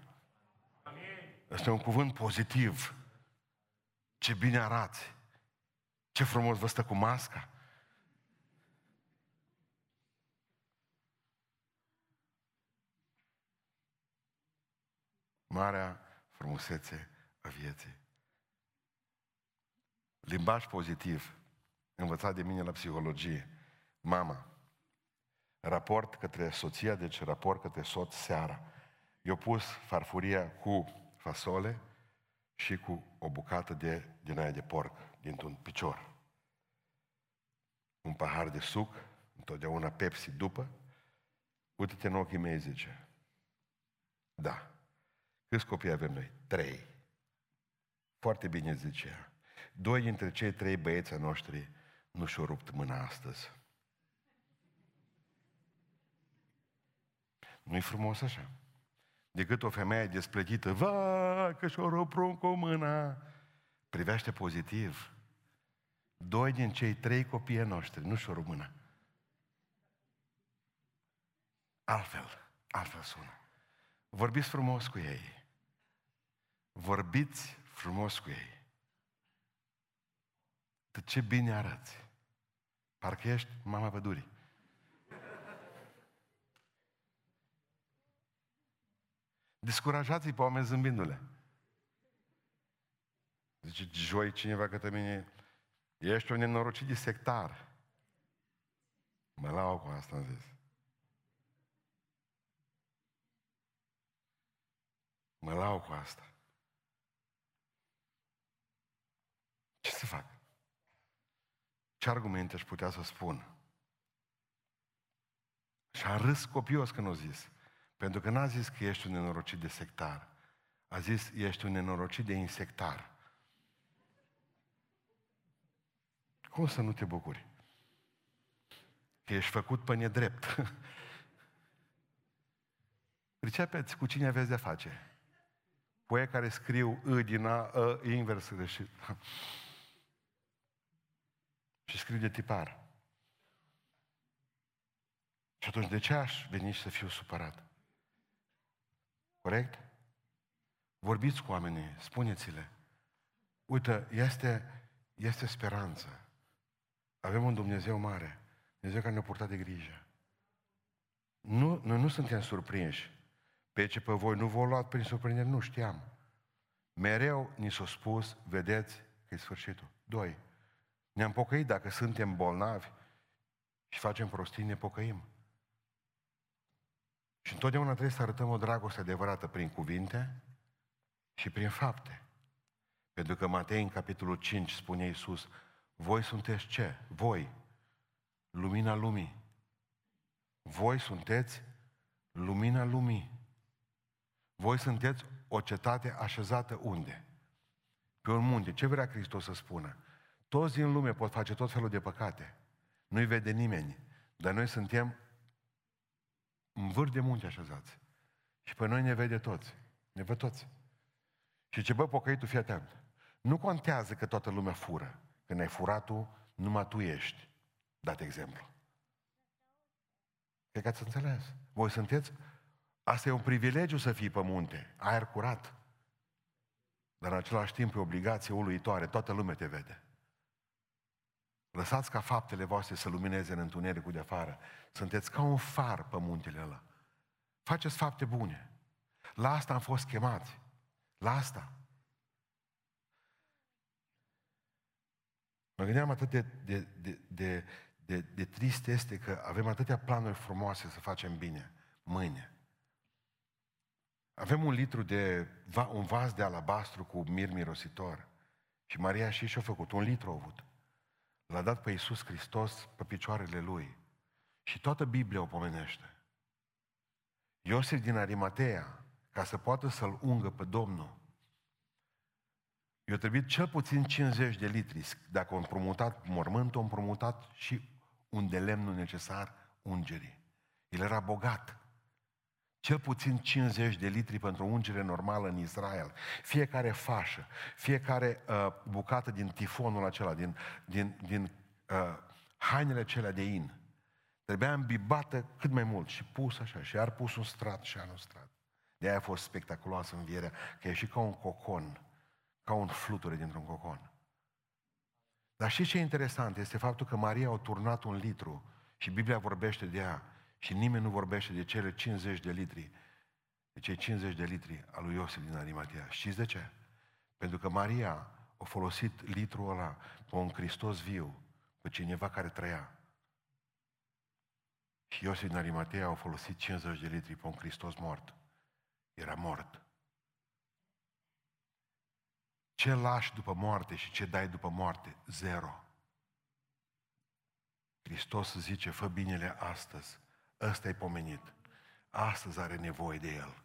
Este un cuvânt pozitiv. Ce bine arați. Ce frumos vă stă cu masca. Marea frumusețe a vieții. Limbaj pozitiv, învățat de mine la psihologie. Mama, raport către soția, deci raport către soț seara. Eu pus farfuria cu fasole și cu o bucată de, din aia de porc, dintr-un picior. Un pahar de suc, întotdeauna Pepsi după. Uite-te în ochii mei, zice. Da. Câți copii avem noi? Trei. Foarte bine zicea. Doi dintre cei trei băieți noștri nu și-au rupt mâna astăzi. Nu-i frumos așa? Decât o femeie desplătită, va, că și-o rupt cu mâna. Privește pozitiv. Doi din cei trei copii noștri nu și-o rupt mâna. Altfel, altfel sună. Vorbiți frumos cu ei. Vorbiți frumos cu ei. De ce bine arăți. Parcă ești mama pădurii. Descurajați-i pe oameni zâmbindu-le. Zice, joi cineva către mine, ești un nenorocit de sectar. Mă lau cu asta, am zis. Mă lau cu asta. Ce să fac? Ce argumente aș putea să spun? Și a râs copios când o zis. Pentru că n-a zis că ești un nenorocit de sectar. A zis, ești un nenorocit de insectar. Cum să nu te bucuri? Că ești făcut pe nedrept. *laughs* Pricepeți cu cine aveți de face? Cu care scriu î din a, a invers greșit. *laughs* Și scriu de tipar. Și atunci de ce aș veni și să fiu supărat? Corect? Vorbiți cu oamenii, spuneți-le. Uite, este, este speranță. Avem un Dumnezeu mare. Dumnezeu care ne-a purtat de grijă. Nu, noi nu suntem surprinși. Pe ce pe voi nu vă luat prin surprindere, nu știam. Mereu ni s-a spus, vedeți că e sfârșitul. Doi, ne-am pocăit dacă suntem bolnavi și facem prostii, ne pocăim. Și întotdeauna trebuie să arătăm o dragoste adevărată prin cuvinte și prin fapte. Pentru că Matei, în capitolul 5, spune Iisus, voi sunteți ce? Voi, lumina lumii. Voi sunteți lumina lumii. Voi sunteți o cetate așezată unde? Pe un munte. Ce vrea Hristos să spună? Toți din lume pot face tot felul de păcate. Nu-i vede nimeni. Dar noi suntem în vârf de munte așezați. Și pe noi ne vede toți. Ne văd toți. Și ce bă, pocăitul, fii atent. Nu contează că toată lumea fură. Când ai furat tu, numai tu ești. Dat exemplu. Cred că ați înțeles. Voi sunteți... Asta e un privilegiu să fii pe munte. Aer curat. Dar în același timp e obligație uluitoare. Toată lumea te vede. Lăsați ca faptele voastre să lumineze în întunericul de afară. Sunteți ca un far pe muntele ăla. Faceți fapte bune. La asta am fost chemați. La asta. Mă gândeam atât de, de, de, de, de, de trist este că avem atâtea planuri frumoase să facem bine mâine. Avem un litru de, un vas de alabastru cu mir mirositor. Și Maria și și-a făcut, un litru a avut. L-a dat pe Iisus Hristos pe picioarele Lui. Și toată Biblia o pomenește. Iosif din Arimatea, ca să poată să-L ungă pe Domnul, i-a trebuit cel puțin 50 de litri. Dacă au împrumutat mormântul, au împrumutat și un de lemnul necesar ungerii. El era bogat. Cel puțin 50 de litri pentru o ungere normală în Israel. Fiecare fașă, fiecare uh, bucată din tifonul acela, din, din, din uh, hainele acelea de in, trebuia îmbibată cât mai mult și pus așa, și ar pus un strat și un strat. De aia a fost spectaculoasă învierea, că e și ca un cocon, ca un fluture dintr-un cocon. Dar și ce e interesant este faptul că Maria a turnat un litru și Biblia vorbește de ea și nimeni nu vorbește de cele 50 de litri, de cei 50 de litri al lui Iosif din Arimatea. Știți de ce? Pentru că Maria a folosit litrul ăla pe un Hristos viu, pe cineva care trăia. Și Iosif din Arimatea a folosit 50 de litri pe un Hristos mort. Era mort. Ce lași după moarte și ce dai după moarte? Zero. Hristos zice, fă binele astăzi, ăsta e pomenit. Astăzi are nevoie de el.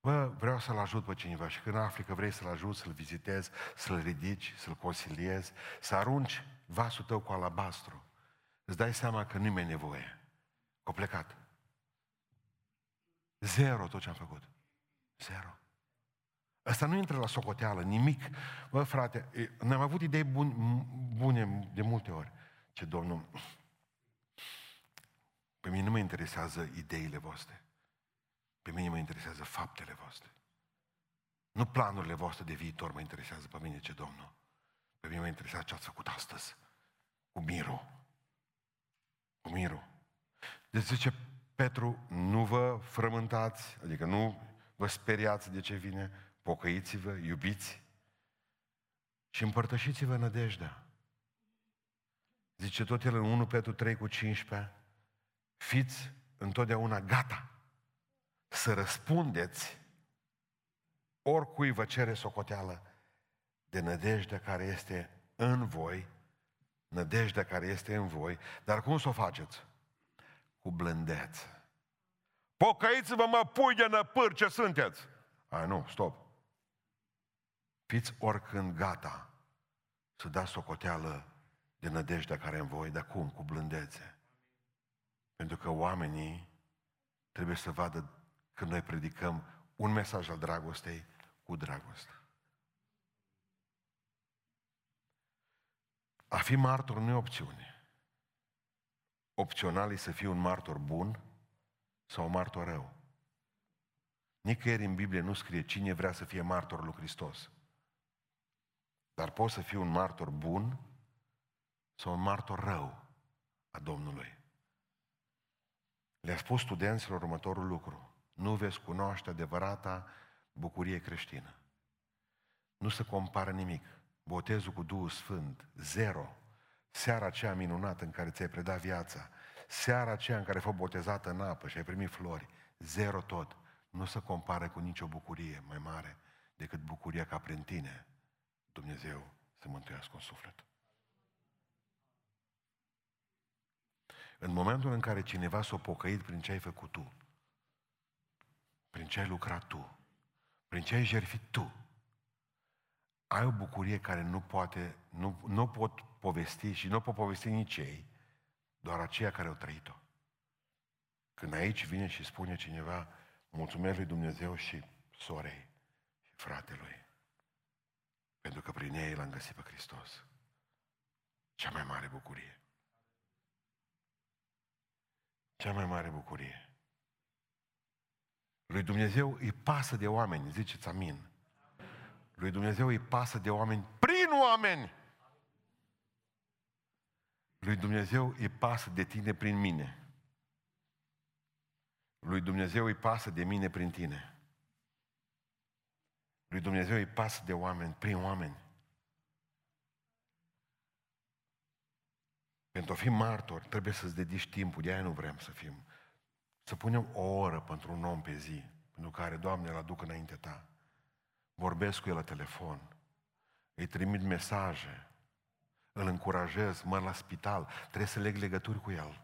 Bă, vreau să-l ajut pe cineva și când afli că vrei să-l ajut, să-l vizitezi, să-l ridici, să-l consiliezi, să arunci vasul tău cu alabastru, îți dai seama că nu e nevoie. Că plecat. Zero tot ce am făcut. Zero. Asta nu intră la socoteală, nimic. Bă, frate, ne-am avut idei bune, bune de multe ori. Ce Domnul, pe mine nu mă interesează ideile voastre. Pe mine mă interesează faptele voastre. Nu planurile voastre de viitor mă interesează pe mine, ce Domnul. Pe mine mă interesează ce ați făcut astăzi. Cu mirul. Cu mirul. Deci zice Petru, nu vă frământați, adică nu vă speriați de ce vine, pocăiți-vă, iubiți. și împărtășiți-vă nădejdea. Zice tot el în 1 Petru 3 cu 15, fiți întotdeauna gata să răspundeți oricui vă cere socoteală de nădejdea care este în voi, nădejdea care este în voi, dar cum să o faceți? Cu blândețe. Pocăiți-vă, mă, pui de năpâr, ce sunteți? A, nu, stop. Fiți oricând gata să dați socoteală de nădejdea care în voi, dar cum? Cu blândețe. Pentru că oamenii trebuie să vadă când noi predicăm un mesaj al dragostei cu dragoste. A fi martor nu e opțiune. Opțional e să fii un martor bun sau un martor rău. Nicăieri în Biblie nu scrie cine vrea să fie martor lui Hristos. Dar poți să fii un martor bun sau un martor rău a Domnului. Le-a spus studenților următorul lucru. Nu veți cunoaște adevărata bucurie creștină. Nu se compară nimic. Botezul cu Duhul Sfânt, zero. Seara aceea minunată în care ți-ai predat viața, seara aceea în care ai fost botezată în apă și ai primit flori, zero tot. Nu se compară cu nicio bucurie mai mare decât bucuria ca prin tine Dumnezeu să mântuiască un suflet. În momentul în care cineva s-a pocăit prin ce ai făcut tu, prin ce ai lucrat tu, prin ce ai jertfit tu, ai o bucurie care nu poate, nu, nu pot povesti și nu pot povesti nici ei, doar aceia care au trăit-o. Când aici vine și spune cineva, mulțumesc lui Dumnezeu și sorei și fratelui, pentru că prin ei l-am găsit pe Hristos. Cea mai mare bucurie. Cea mai mare bucurie. Lui Dumnezeu îi pasă de oameni, ziceți amin. Lui Dumnezeu îi pasă de oameni prin oameni. Lui Dumnezeu îi pasă de tine prin mine. Lui Dumnezeu îi pasă de mine prin tine. Lui Dumnezeu îi pasă de oameni prin oameni. Pentru a fi martor, trebuie să-ți dedici timpul, de aia nu vrem să fim. Să punem o oră pentru un om pe zi, pentru care, Doamne, îl aduc înainte Ta. Vorbesc cu el la telefon, îi trimit mesaje, îl încurajez, mă la spital, trebuie să leg legături cu el,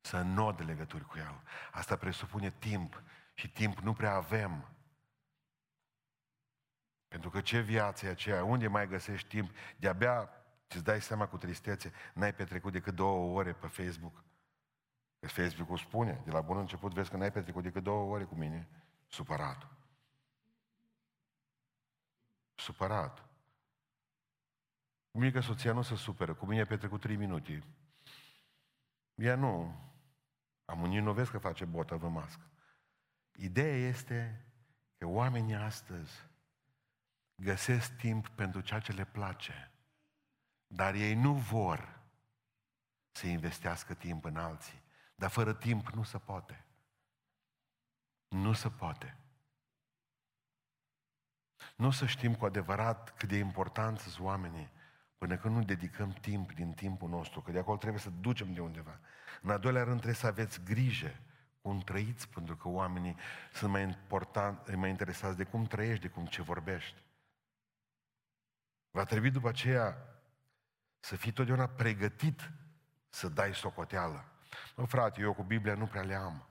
să nod legături cu el. Asta presupune timp și timp nu prea avem. Pentru că ce viață e aceea? Unde mai găsești timp? De-abia îți dai seama cu tristețe, n-ai petrecut decât două ore pe Facebook. Că Facebook-ul spune, de la bun început vezi că n-ai petrecut decât două ore cu mine, supărat. Supărat. Cu mine că soția nu se superă, cu mine a petrecut trei minute. Ea nu. Am unii nu vezi că face botă vămască. Ideea este că oamenii astăzi găsesc timp pentru ceea ce le place, dar ei nu vor să investească timp în alții. Dar fără timp nu se poate. Nu se poate. Nu o să știm cu adevărat cât de important sunt oamenii până când nu dedicăm timp din timpul nostru, că de acolo trebuie să ducem de undeva. În al doilea rând trebuie să aveți grijă cum trăiți, pentru că oamenii sunt mai, important, mai interesați de cum trăiești, de cum ce vorbești. Va trebui după aceea să fii totdeauna pregătit să dai socoteală. Mă, frate, eu cu Biblia nu prea le am.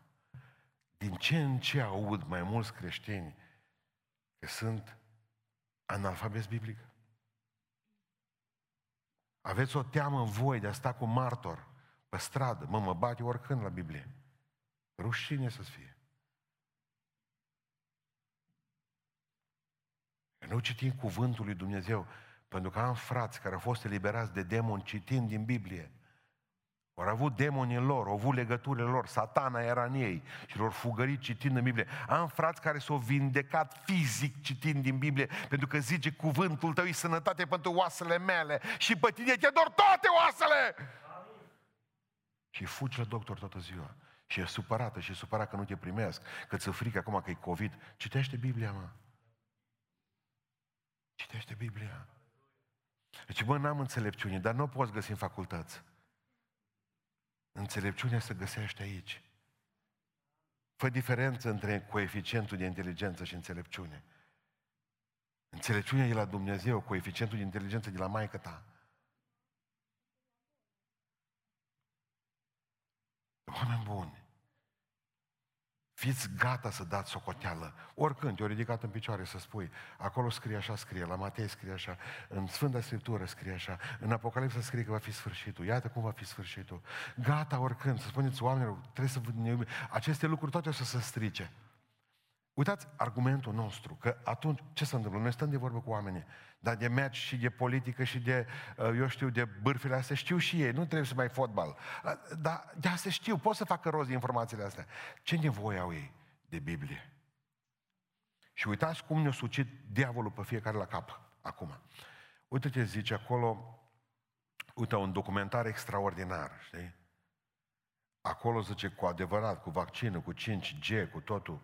Din ce în ce aud mai mulți creștini că sunt analfabeti biblic? Aveți o teamă în voi de a sta cu martor pe stradă. Mă, mă bate oricând la Biblie. Rușine să-ți fie. Nu citim cuvântul lui Dumnezeu, pentru că am frați care au fost eliberați de demoni citind din Biblie. Au avut demonii lor, au avut legăturile lor, satana era în ei și lor fugărit citind în Biblie. Am frați care s-au vindecat fizic citind din Biblie, pentru că zice cuvântul tău e sănătate pentru oasele mele și pe tine te dor toate oasele! Amin. Și fugi la doctor toată ziua. Și e supărată și e supărat că nu te primesc, că ți-e frică acum că e COVID. Citește Biblia, mă. Citește Biblia. Deci, bă, n-am înțelepciune, dar nu o poți găsi în facultăți. Înțelepciunea se găsește aici. Fă diferență între coeficientul de inteligență și înțelepciune. Înțelepciunea e la Dumnezeu, coeficientul de inteligență de la maică ta. Oameni buni, Fiți gata să dați socoteală. Oricând, te-o ridicat în picioare să spui, acolo scrie așa, scrie, la Matei scrie așa, în Sfânta Scriptură scrie așa, în Apocalipsa scrie că va fi sfârșitul. Iată cum va fi sfârșitul. Gata oricând, să spuneți oamenilor, trebuie să ne iubim. Aceste lucruri toate o să se strice. Uitați argumentul nostru, că atunci ce se întâmplă? Noi stăm de vorbă cu oamenii, dar de meci și de politică și de, uh, eu știu, de bârfile astea știu și ei, nu trebuie să mai fotbal. Uh, dar de asta știu, pot să facă rost de informațiile astea. Ce nevoie au ei de Biblie? Și uitați cum ne-a sucit diavolul pe fiecare la cap acum. Uite ce zice acolo, uite, un documentar extraordinar, știi? Acolo zice cu adevărat, cu vaccinul, cu 5G, cu totul.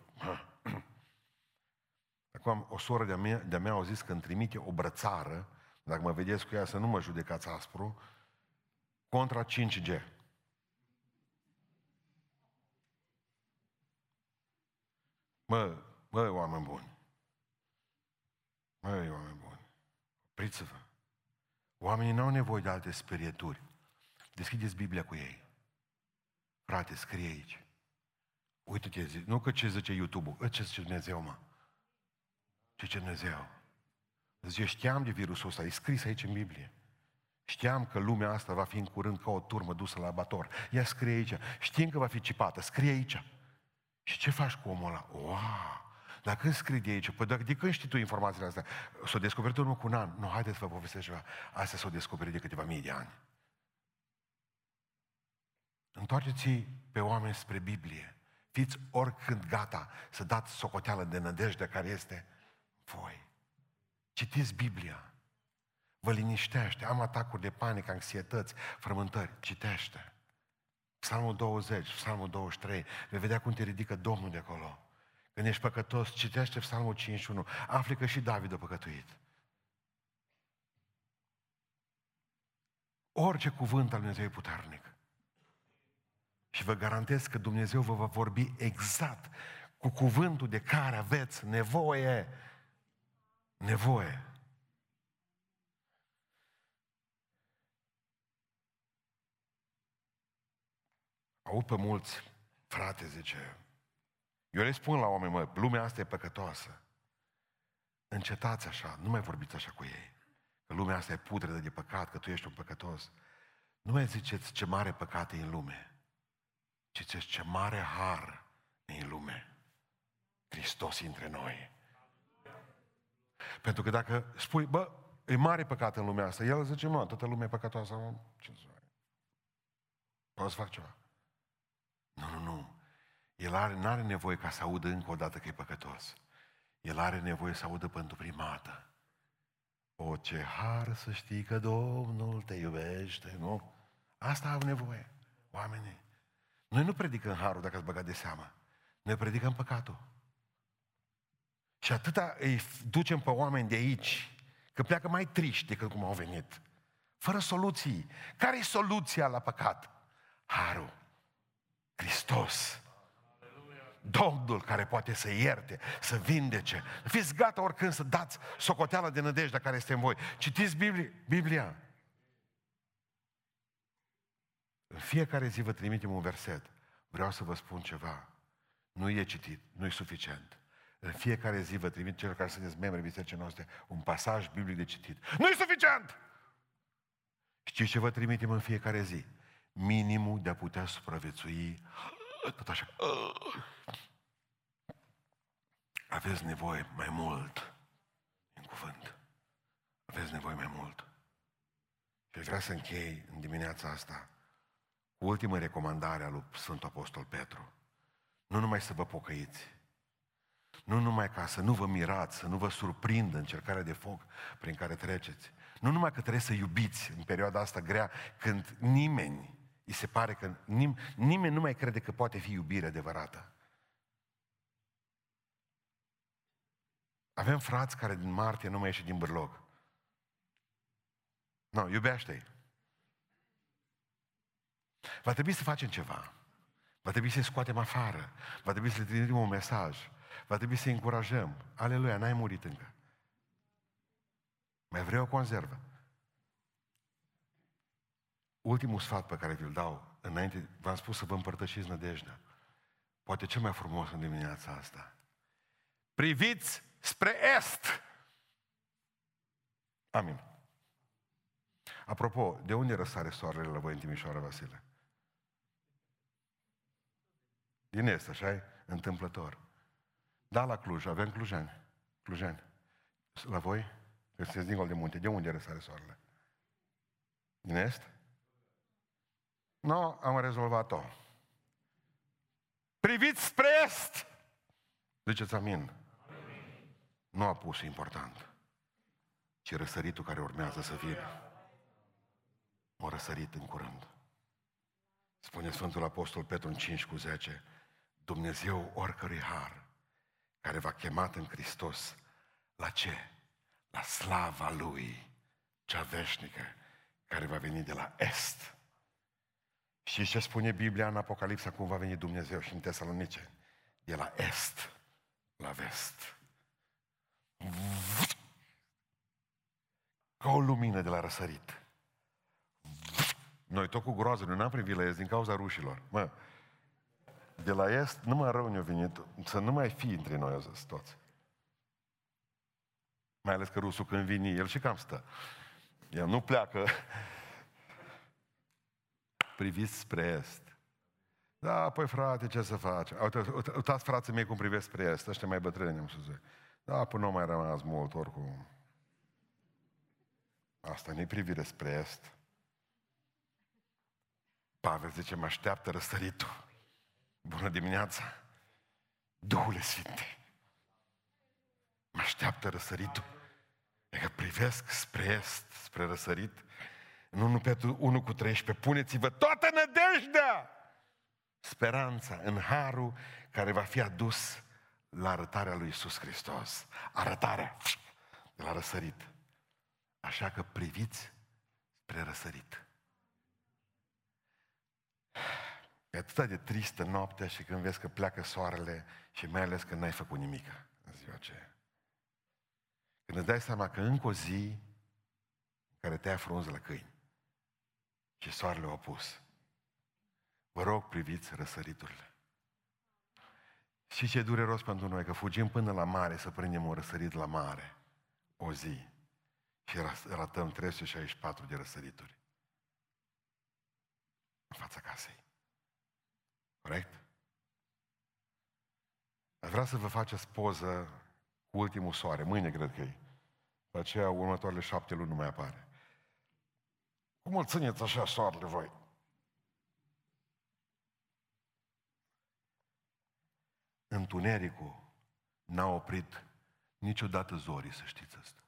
*clears throat* Acum, o soră de-a mea, de mea au zis că îmi trimite o brățară, dacă mă vedeți cu ea să nu mă judecați aspru, contra 5G. Mă, mă, oameni buni. Măi, oameni buni. Opriți-vă. Oamenii nu au nevoie de alte sperieturi. Deschideți Biblia cu ei. Frate, scrie aici. Uite-te, nu că ce zice YouTube-ul, ce zice Dumnezeu, mă. Ce zice Dumnezeu. Zice, știam de virusul ăsta, e scris aici în Biblie. Știam că lumea asta va fi în curând ca o turmă dusă la abator. Ea scrie aici. Știm că va fi cipată. Scrie aici. Și ce faci cu omul ăla? Wow! Dar când scrii de aici? Păi dacă de când știi tu informațiile astea? S-o descoperit urmă cu un an. Nu, haideți să vă povestesc ceva. Astea s-au descoperit de câteva mii de ani. Întoarceți pe oameni spre Biblie. Fiți oricând gata să dați socoteală de nădejde care este voi. Citiți Biblia. Vă liniștește. Am atacuri de panică, anxietăți, frământări. Citește. Psalmul 20, Psalmul 23. Vei vedea cum te ridică Domnul de acolo. Când ești păcătos, citește Psalmul 51. Afli că și David a păcătuit. Orice cuvânt al Dumnezeu e puternic. Și vă garantez că Dumnezeu vă va vorbi exact cu cuvântul de care aveți nevoie. Nevoie. Au pe mulți, frate, zice, eu le spun la oameni, mă, lumea asta e păcătoasă. Încetați așa, nu mai vorbiți așa cu ei. Că lumea asta e putredă de păcat, că tu ești un păcătos. Nu mai ziceți ce mare păcat e în lume. Ziceți ce mare har e în lume. Hristos între noi. Pentru că dacă spui, bă, e mare păcat în lumea asta, el zice, mă, toată lumea e păcătoasă, mă, ce să fac? Poți să fac ceva? Nu, nu, nu. El are, nu are nevoie ca să audă încă o dată că e păcătos. El are nevoie să audă pentru prima dată. O, ce har să știi că Domnul te iubește, nu? Asta au nevoie oamenii. Noi nu predicăm harul dacă ați băgat de seamă. Noi predicăm păcatul. Și atâta îi ducem pe oameni de aici, că pleacă mai triști decât cum au venit. Fără soluții. Care e soluția la păcat? Harul. Hristos. Domnul care poate să ierte, să vindece. Fiți gata oricând să dați socoteala de nădejde care este în voi. Citiți Biblia. Biblia. În fiecare zi vă trimitem un verset. Vreau să vă spun ceva. Nu e citit, nu e suficient. În fiecare zi vă trimit celor care sunteți membri bisericii noastre un pasaj biblic de citit. Nu e suficient! Știți ce vă trimitem în fiecare zi? Minimul de a putea supraviețui tot așa. Aveți nevoie mai mult în cuvânt. Aveți nevoie mai mult. Și vreau să închei în dimineața asta cu ultima recomandare a lui Sfântul Apostol Petru. Nu numai să vă pocăiți, nu numai ca să nu vă mirați, să nu vă surprindă încercarea de foc prin care treceți. Nu numai că trebuie să iubiți în perioada asta grea, când nimeni, îi se pare că nim- nimeni nu mai crede că poate fi iubire adevărată. Avem frați care din martie nu mai ieși din bârlog. Nu, no, iubește-i. Va trebui să facem ceva. Va trebui să-i scoatem afară. Va trebui să le trimitem un mesaj. Va trebui să-i încurajăm. Aleluia, n-ai murit încă. Mai vreau o conservă. Ultimul sfat pe care vi-l dau, înainte, v-am spus să vă împărtășiți nădejdea. Poate cel mai frumos în dimineața asta. Priviți spre est! Amin. Apropo, de unde răsare soarele la voi în Timișoara, Vasile? Din est, așa Întâmplător. Da, la Cluj, avem clujani. Clujani. La voi? Că sunteți dincolo de munte. De unde răsare soarele? Din est? Nu, no, am rezolvat-o. Priviți spre est! Ziceți amin. amin. Nu a pus important, ci răsăritul care urmează să vină. O răsărit în curând. Spune Sfântul Apostol Petru în 5 cu 10, Dumnezeu oricărui har care v-a chemat în Hristos, la ce? La slava Lui, cea veșnică, care va veni de la Est. Și ce spune Biblia în Apocalipsa cum va veni Dumnezeu și în Tesalonice? De la Est la Vest. Ca o lumină de la răsărit. Noi tot cu groază, noi n-am privit la Est din cauza rușilor. Mă, de la Est, numai rău ne-a venit, să nu mai fie între noi zis, toți. Mai ales că rusul când vine, el și cam stă. El nu pleacă. Priviți spre Est. Da, păi frate, ce să faci? Uitați frații mei cum privesc spre Est, ăștia mai bătrâni, am să zic. Da, până nu mai rămas mult, oricum. Asta nu-i privire spre Est. Pavel zice, mă așteaptă răstăritul. Bună dimineața! Duhule Sfinte! Mă așteaptă răsăritul. E că privesc spre est, spre răsărit. În 1 Petru 1 cu 13, puneți-vă toată nădejdea! Speranța în harul care va fi adus la arătarea lui Isus Hristos. Arătarea de la răsărit. Așa că priviți spre răsărit. E atât de tristă noaptea și când vezi că pleacă soarele și mai ales când n-ai făcut nimic în ziua aceea. Când îți dai seama că încă o zi care te-ai frunză la câini și soarele o pus. Vă rog, priviți răsăriturile. Și ce dureros pentru noi, că fugim până la mare să prindem un răsărit la mare, o zi, și ratăm 364 de răsărituri în fața casei. Corect? Aș vrea să vă faceți poză cu ultimul soare. Mâine cred că e. De aceea următoarele șapte luni nu mai apare. Cum îl țineți așa soarele voi? Întunericul n-a oprit niciodată zorii, să știți asta.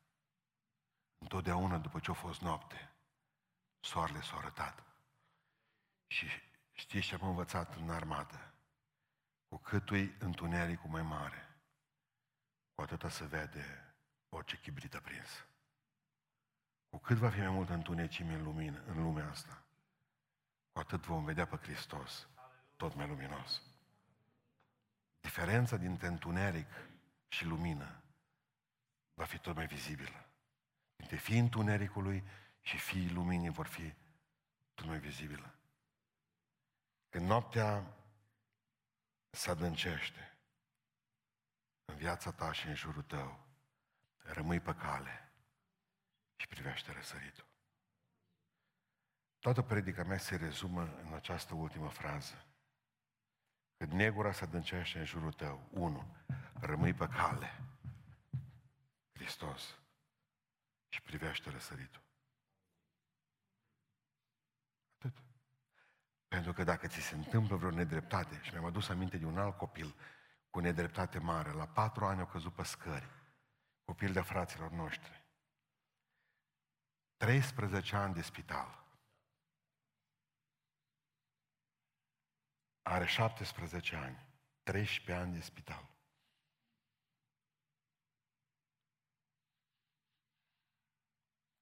Întotdeauna după ce a fost noapte, soarele s-a arătat. Și Știți ce am învățat în armată? Cu cât e întunericul mai mare, cu atâta se vede orice chibrit aprins. Cu cât va fi mai mult întunecime în, lumină, în lumea asta, cu atât vom vedea pe Hristos tot mai luminos. Diferența dintre întuneric și lumină va fi tot mai vizibilă. Dintre fii întunericului și fii luminii vor fi tot mai vizibilă. Când noaptea se adâncește în viața ta și în jurul tău, rămâi pe cale și privește răsăritul. Toată predica mea se rezumă în această ultimă frază. Când negura se adâncește în jurul tău, unu, rămâi pe cale, Hristos, și privește răsăritul. Atât. Pentru că dacă ți se întâmplă vreo nedreptate, și mi-am adus aminte de un alt copil cu nedreptate mare, la patru ani au căzut pe scări, copil de fraților noștri. 13 ani de spital. Are 17 ani. 13 ani de spital.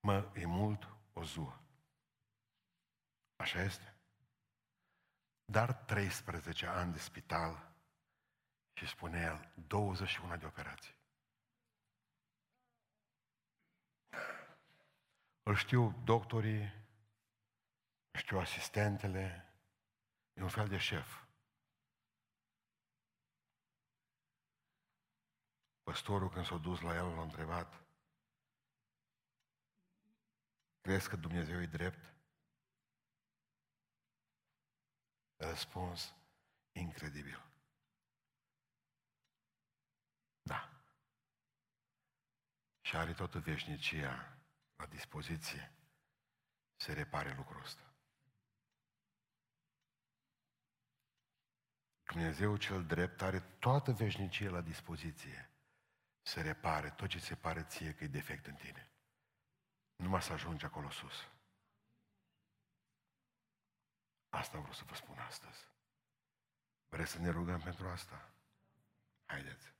Mă, e mult o zuă. Așa este? Dar 13 ani de spital și spune el 21 de operații. Îl știu doctorii, știu asistentele, e un fel de șef. Păstorul când s-a dus la el l-a întrebat, crezi că Dumnezeu e drept? Răspuns incredibil. Da. Și are toată veșnicia la dispoziție să repare lucrul ăsta. Dumnezeu cel drept are toată veșnicia la dispoziție să repare tot ce se pare ție că e defect în tine. Numai să ajungi acolo sus. Asta vreau să vă spun astăzi. Vreți să ne rugăm pentru asta? Haideți.